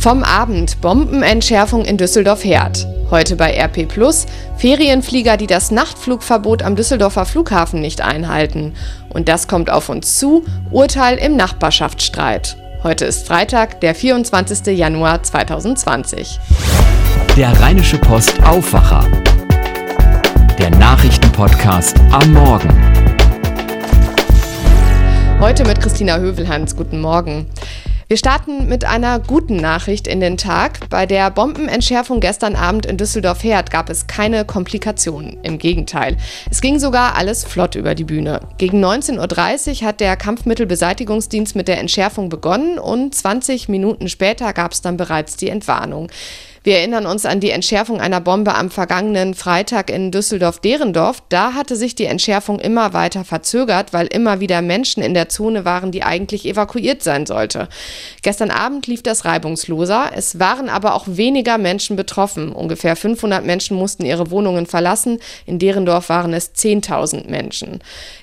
Vom Abend Bombenentschärfung in Düsseldorf-Herd. Heute bei RP Plus Ferienflieger, die das Nachtflugverbot am Düsseldorfer Flughafen nicht einhalten. Und das kommt auf uns zu. Urteil im Nachbarschaftsstreit. Heute ist Freitag, der 24. Januar 2020. Der Rheinische Post Aufwacher. Der Nachrichtenpodcast am Morgen. Heute mit Christina Hövelhans. Guten Morgen. Wir starten mit einer guten Nachricht in den Tag. Bei der Bombenentschärfung gestern Abend in Düsseldorf-Herd gab es keine Komplikationen. Im Gegenteil. Es ging sogar alles flott über die Bühne. Gegen 19.30 Uhr hat der Kampfmittelbeseitigungsdienst mit der Entschärfung begonnen und 20 Minuten später gab es dann bereits die Entwarnung. Wir erinnern uns an die Entschärfung einer Bombe am vergangenen Freitag in Düsseldorf-Derendorf. Da hatte sich die Entschärfung immer weiter verzögert, weil immer wieder Menschen in der Zone waren, die eigentlich evakuiert sein sollte. Gestern Abend lief das reibungsloser. Es waren aber auch weniger Menschen betroffen. Ungefähr 500 Menschen mussten ihre Wohnungen verlassen. In Derendorf waren es 10.000 Menschen.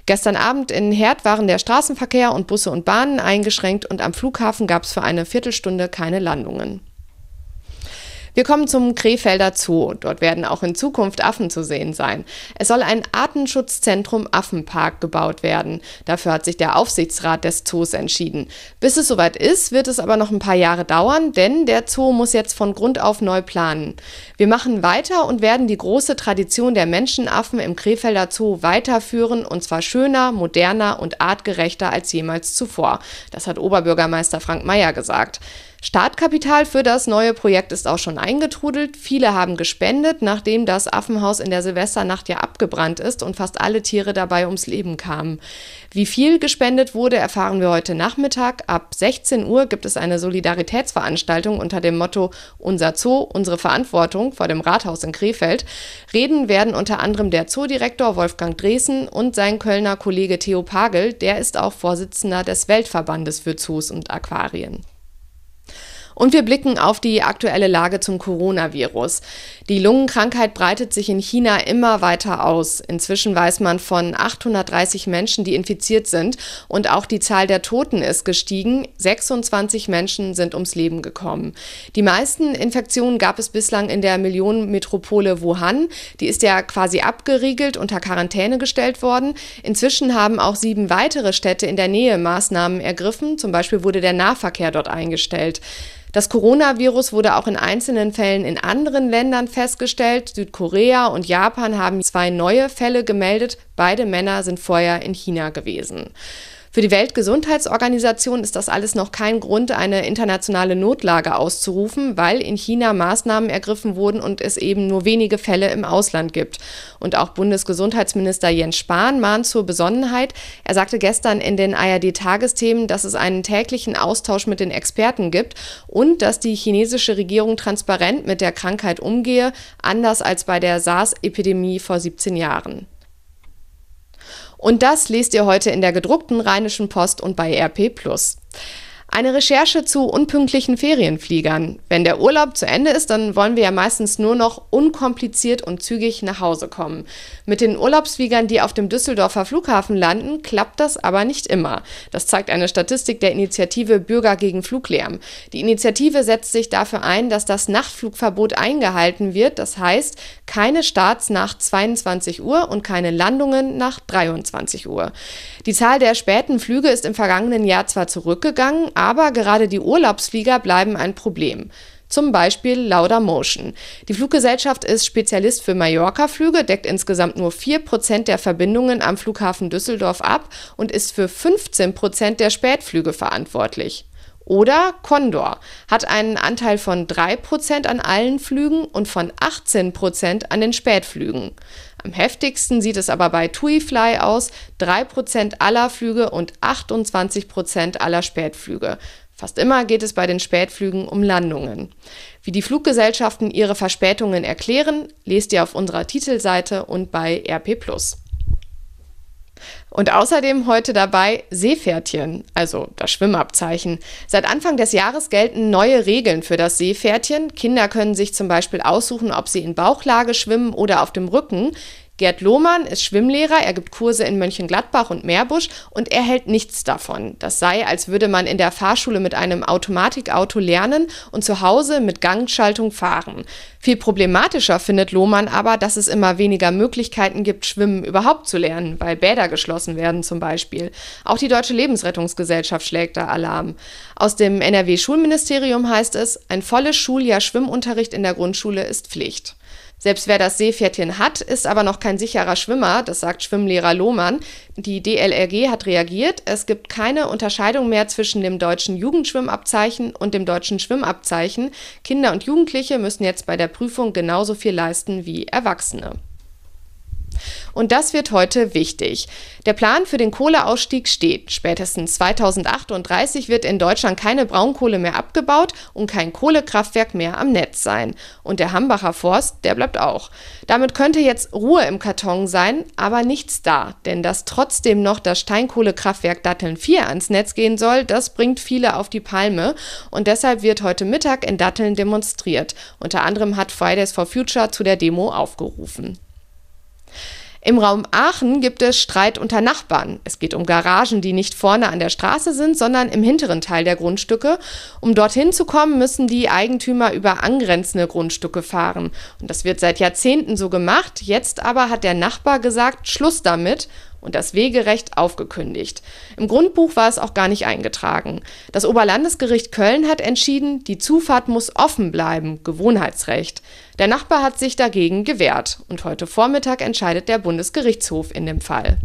Gestern Abend in Herd waren der Straßenverkehr und Busse und Bahnen eingeschränkt und am Flughafen gab es für eine Viertelstunde keine Landungen. Wir kommen zum Krefelder Zoo. Dort werden auch in Zukunft Affen zu sehen sein. Es soll ein Artenschutzzentrum Affenpark gebaut werden. Dafür hat sich der Aufsichtsrat des Zoos entschieden. Bis es soweit ist, wird es aber noch ein paar Jahre dauern, denn der Zoo muss jetzt von Grund auf neu planen. Wir machen weiter und werden die große Tradition der Menschenaffen im Krefelder Zoo weiterführen und zwar schöner, moderner und artgerechter als jemals zuvor. Das hat Oberbürgermeister Frank Mayer gesagt. Startkapital für das neue Projekt ist auch schon eingetrudelt. Viele haben gespendet, nachdem das Affenhaus in der Silvesternacht ja abgebrannt ist und fast alle Tiere dabei ums Leben kamen. Wie viel gespendet wurde, erfahren wir heute Nachmittag. Ab 16 Uhr gibt es eine Solidaritätsveranstaltung unter dem Motto Unser Zoo, unsere Verantwortung vor dem Rathaus in Krefeld. Reden werden unter anderem der Zoodirektor Wolfgang Dresen und sein Kölner Kollege Theo Pagel, der ist auch Vorsitzender des Weltverbandes für Zoos und Aquarien. Und wir blicken auf die aktuelle Lage zum Coronavirus. Die Lungenkrankheit breitet sich in China immer weiter aus. Inzwischen weiß man von 830 Menschen, die infiziert sind. Und auch die Zahl der Toten ist gestiegen. 26 Menschen sind ums Leben gekommen. Die meisten Infektionen gab es bislang in der Millionenmetropole Wuhan. Die ist ja quasi abgeriegelt, unter Quarantäne gestellt worden. Inzwischen haben auch sieben weitere Städte in der Nähe Maßnahmen ergriffen. Zum Beispiel wurde der Nahverkehr dort eingestellt. Das Coronavirus wurde auch in einzelnen Fällen in anderen Ländern festgestellt. Südkorea und Japan haben zwei neue Fälle gemeldet. Beide Männer sind vorher in China gewesen. Für die Weltgesundheitsorganisation ist das alles noch kein Grund, eine internationale Notlage auszurufen, weil in China Maßnahmen ergriffen wurden und es eben nur wenige Fälle im Ausland gibt. Und auch Bundesgesundheitsminister Jens Spahn mahnt zur Besonnenheit. Er sagte gestern in den ARD-Tagesthemen, dass es einen täglichen Austausch mit den Experten gibt und dass die chinesische Regierung transparent mit der Krankheit umgehe, anders als bei der SARS-Epidemie vor 17 Jahren. Und das lest ihr heute in der gedruckten Rheinischen Post und bei RP+. Eine Recherche zu unpünktlichen Ferienfliegern. Wenn der Urlaub zu Ende ist, dann wollen wir ja meistens nur noch unkompliziert und zügig nach Hause kommen. Mit den Urlaubsfliegern, die auf dem Düsseldorfer Flughafen landen, klappt das aber nicht immer. Das zeigt eine Statistik der Initiative Bürger gegen Fluglärm. Die Initiative setzt sich dafür ein, dass das Nachtflugverbot eingehalten wird. Das heißt, keine Starts nach 22 Uhr und keine Landungen nach 23 Uhr. Die Zahl der späten Flüge ist im vergangenen Jahr zwar zurückgegangen, aber gerade die Urlaubsflieger bleiben ein Problem. Zum Beispiel Laudamotion. Die Fluggesellschaft ist Spezialist für Mallorca-Flüge, deckt insgesamt nur 4% der Verbindungen am Flughafen Düsseldorf ab und ist für 15% der Spätflüge verantwortlich. Oder Condor hat einen Anteil von 3% an allen Flügen und von 18% an den Spätflügen. Am heftigsten sieht es aber bei TuiFly aus, 3% aller Flüge und 28% aller Spätflüge. Fast immer geht es bei den Spätflügen um Landungen. Wie die Fluggesellschaften ihre Verspätungen erklären, lest ihr auf unserer Titelseite und bei RP+. Und außerdem heute dabei Seepferdchen, also das Schwimmabzeichen. Seit Anfang des Jahres gelten neue Regeln für das Seepferdchen. Kinder können sich zum Beispiel aussuchen, ob sie in Bauchlage schwimmen oder auf dem Rücken. Gerd Lohmann ist Schwimmlehrer, er gibt Kurse in Mönchengladbach und Meerbusch und er hält nichts davon. Das sei, als würde man in der Fahrschule mit einem Automatikauto lernen und zu Hause mit Gangschaltung fahren. Viel problematischer findet Lohmann aber, dass es immer weniger Möglichkeiten gibt, Schwimmen überhaupt zu lernen, weil Bäder geschlossen werden zum Beispiel. Auch die Deutsche Lebensrettungsgesellschaft schlägt da Alarm. Aus dem NRW-Schulministerium heißt es, ein volles Schuljahr Schwimmunterricht in der Grundschule ist Pflicht. Selbst wer das Seepferdchen hat, ist aber noch kein sicherer Schwimmer, das sagt Schwimmlehrer Lohmann. Die DLRG hat reagiert. Es gibt keine Unterscheidung mehr zwischen dem deutschen Jugendschwimmabzeichen und dem deutschen Schwimmabzeichen. Kinder und Jugendliche müssen jetzt bei der Prüfung genauso viel leisten wie Erwachsene. Und das wird heute wichtig. Der Plan für den Kohleausstieg steht. Spätestens 2038 wird in Deutschland keine Braunkohle mehr abgebaut und kein Kohlekraftwerk mehr am Netz sein. Und der Hambacher Forst, der bleibt auch. Damit könnte jetzt Ruhe im Karton sein, aber nichts da. Denn dass trotzdem noch das Steinkohlekraftwerk Datteln 4 ans Netz gehen soll, das bringt viele auf die Palme. Und deshalb wird heute Mittag in Datteln demonstriert. Unter anderem hat Fridays for Future zu der Demo aufgerufen. Im Raum Aachen gibt es Streit unter Nachbarn. Es geht um Garagen, die nicht vorne an der Straße sind, sondern im hinteren Teil der Grundstücke. Um dorthin zu kommen, müssen die Eigentümer über angrenzende Grundstücke fahren. Und das wird seit Jahrzehnten so gemacht. Jetzt aber hat der Nachbar gesagt, Schluss damit und das Wegerecht aufgekündigt. Im Grundbuch war es auch gar nicht eingetragen. Das Oberlandesgericht Köln hat entschieden, die Zufahrt muss offen bleiben, Gewohnheitsrecht. Der Nachbar hat sich dagegen gewehrt und heute Vormittag entscheidet der Bundesgerichtshof in dem Fall.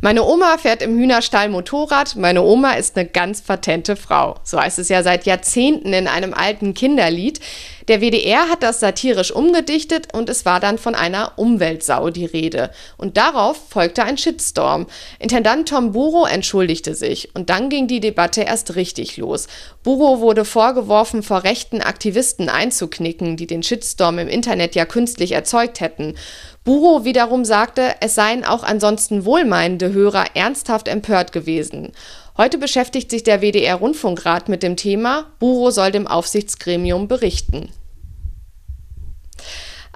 Meine Oma fährt im Hühnerstall Motorrad. Meine Oma ist eine ganz patente Frau. So heißt es ja seit Jahrzehnten in einem alten Kinderlied. Der WDR hat das satirisch umgedichtet und es war dann von einer Umweltsau die Rede. Und darauf folgte ein Shitstorm. Intendant Tom Buro entschuldigte sich und dann ging die Debatte erst richtig los. Buro wurde vorgeworfen, vor rechten Aktivisten einzuknicken, die den Shitstorm im Internet ja künstlich erzeugt hätten. Buro wiederum sagte, es seien auch ansonsten wohlmeinende Hörer ernsthaft empört gewesen. Heute beschäftigt sich der WDR Rundfunkrat mit dem Thema. Buro soll dem Aufsichtsgremium berichten.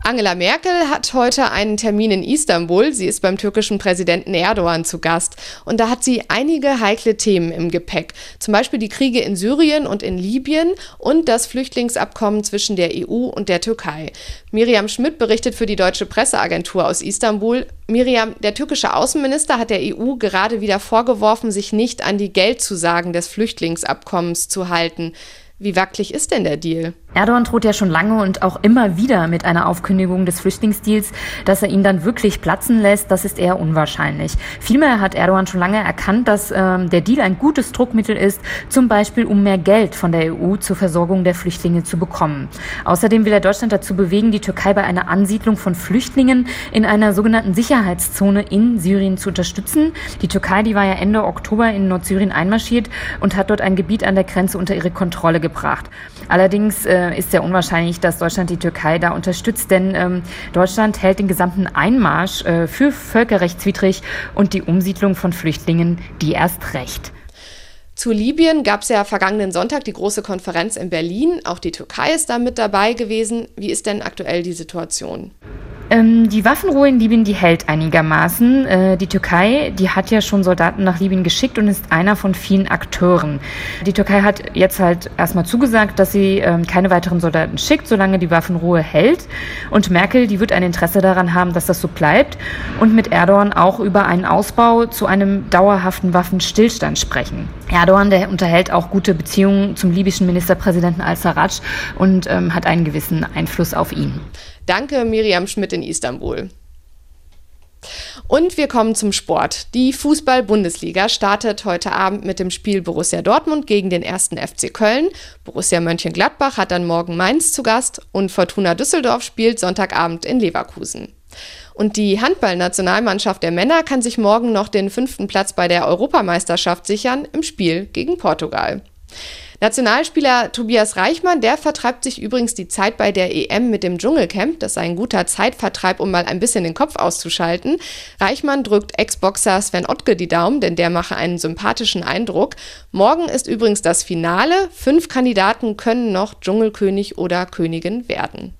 Angela Merkel hat heute einen Termin in Istanbul. Sie ist beim türkischen Präsidenten Erdogan zu Gast. Und da hat sie einige heikle Themen im Gepäck. Zum Beispiel die Kriege in Syrien und in Libyen und das Flüchtlingsabkommen zwischen der EU und der Türkei. Miriam Schmidt berichtet für die deutsche Presseagentur aus Istanbul. Miriam, der türkische Außenminister hat der EU gerade wieder vorgeworfen, sich nicht an die Geldzusagen des Flüchtlingsabkommens zu halten. Wie wackelig ist denn der Deal? Erdogan droht ja schon lange und auch immer wieder mit einer Aufkündigung des Flüchtlingsdeals. Dass er ihn dann wirklich platzen lässt, das ist eher unwahrscheinlich. Vielmehr hat Erdogan schon lange erkannt, dass ähm, der Deal ein gutes Druckmittel ist, zum Beispiel um mehr Geld von der EU zur Versorgung der Flüchtlinge zu bekommen. Außerdem will er Deutschland dazu bewegen, die Türkei bei einer Ansiedlung von Flüchtlingen in einer sogenannten Sicherheitszone in Syrien zu unterstützen. Die Türkei, die war ja Ende Oktober in Nordsyrien einmarschiert und hat dort ein Gebiet an der Grenze unter ihre Kontrolle gebracht. Allerdings äh, ist sehr unwahrscheinlich, dass Deutschland die Türkei da unterstützt, denn ähm, Deutschland hält den gesamten Einmarsch äh, für völkerrechtswidrig und die Umsiedlung von Flüchtlingen die erst recht. Zu Libyen gab es ja vergangenen Sonntag die große Konferenz in Berlin. Auch die Türkei ist da mit dabei gewesen. Wie ist denn aktuell die Situation? Ähm, die Waffenruhe in Libyen, die hält einigermaßen. Äh, die Türkei, die hat ja schon Soldaten nach Libyen geschickt und ist einer von vielen Akteuren. Die Türkei hat jetzt halt erstmal zugesagt, dass sie ähm, keine weiteren Soldaten schickt, solange die Waffenruhe hält. Und Merkel, die wird ein Interesse daran haben, dass das so bleibt und mit Erdogan auch über einen Ausbau zu einem dauerhaften Waffenstillstand sprechen. Erdogan, der unterhält auch gute Beziehungen zum libyschen Ministerpräsidenten al-Sarraj und ähm, hat einen gewissen Einfluss auf ihn. Danke, Miriam Schmidt in Istanbul. Und wir kommen zum Sport. Die Fußball-Bundesliga startet heute Abend mit dem Spiel Borussia Dortmund gegen den ersten FC Köln. Borussia Mönchengladbach hat dann morgen Mainz zu Gast und Fortuna Düsseldorf spielt Sonntagabend in Leverkusen. Und die Handballnationalmannschaft der Männer kann sich morgen noch den fünften Platz bei der Europameisterschaft sichern im Spiel gegen Portugal. Nationalspieler Tobias Reichmann, der vertreibt sich übrigens die Zeit bei der EM mit dem Dschungelcamp. Das sei ein guter Zeitvertreib, um mal ein bisschen den Kopf auszuschalten. Reichmann drückt Ex-Boxer Sven Ottke die Daumen, denn der mache einen sympathischen Eindruck. Morgen ist übrigens das Finale. Fünf Kandidaten können noch Dschungelkönig oder Königin werden.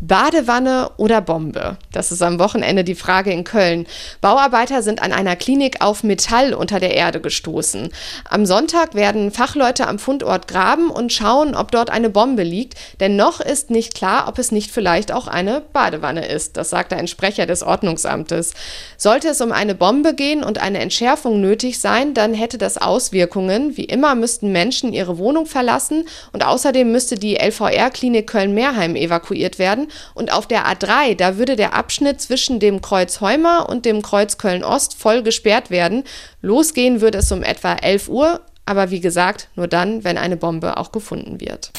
Badewanne oder Bombe? Das ist am Wochenende die Frage in Köln. Bauarbeiter sind an einer Klinik auf Metall unter der Erde gestoßen. Am Sonntag werden Fachleute am Fundort graben und schauen, ob dort eine Bombe liegt, denn noch ist nicht klar, ob es nicht vielleicht auch eine Badewanne ist. Das sagte ein Sprecher des Ordnungsamtes. Sollte es um eine Bombe gehen und eine Entschärfung nötig sein, dann hätte das Auswirkungen. Wie immer müssten Menschen ihre Wohnung verlassen und außerdem müsste die LVR-Klinik Köln-Mehrheim evakuiert werden und auf der A3, da würde der Abschnitt zwischen dem Kreuz Heumer und dem Kreuz Köln-Ost voll gesperrt werden. Losgehen würde es um etwa 11 Uhr, aber wie gesagt, nur dann, wenn eine Bombe auch gefunden wird.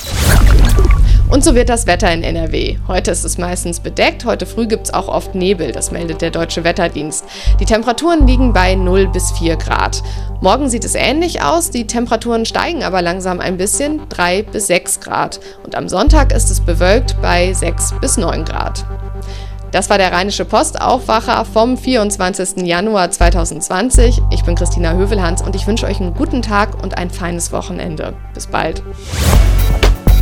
Und so wird das Wetter in NRW. Heute ist es meistens bedeckt, heute früh gibt es auch oft Nebel, das meldet der Deutsche Wetterdienst. Die Temperaturen liegen bei 0 bis 4 Grad. Morgen sieht es ähnlich aus, die Temperaturen steigen aber langsam ein bisschen, 3 bis 6 Grad. Und am Sonntag ist es bewölkt bei 6 bis 9 Grad. Das war der Rheinische Postaufwacher vom 24. Januar 2020. Ich bin Christina Hövelhans und ich wünsche euch einen guten Tag und ein feines Wochenende. Bis bald.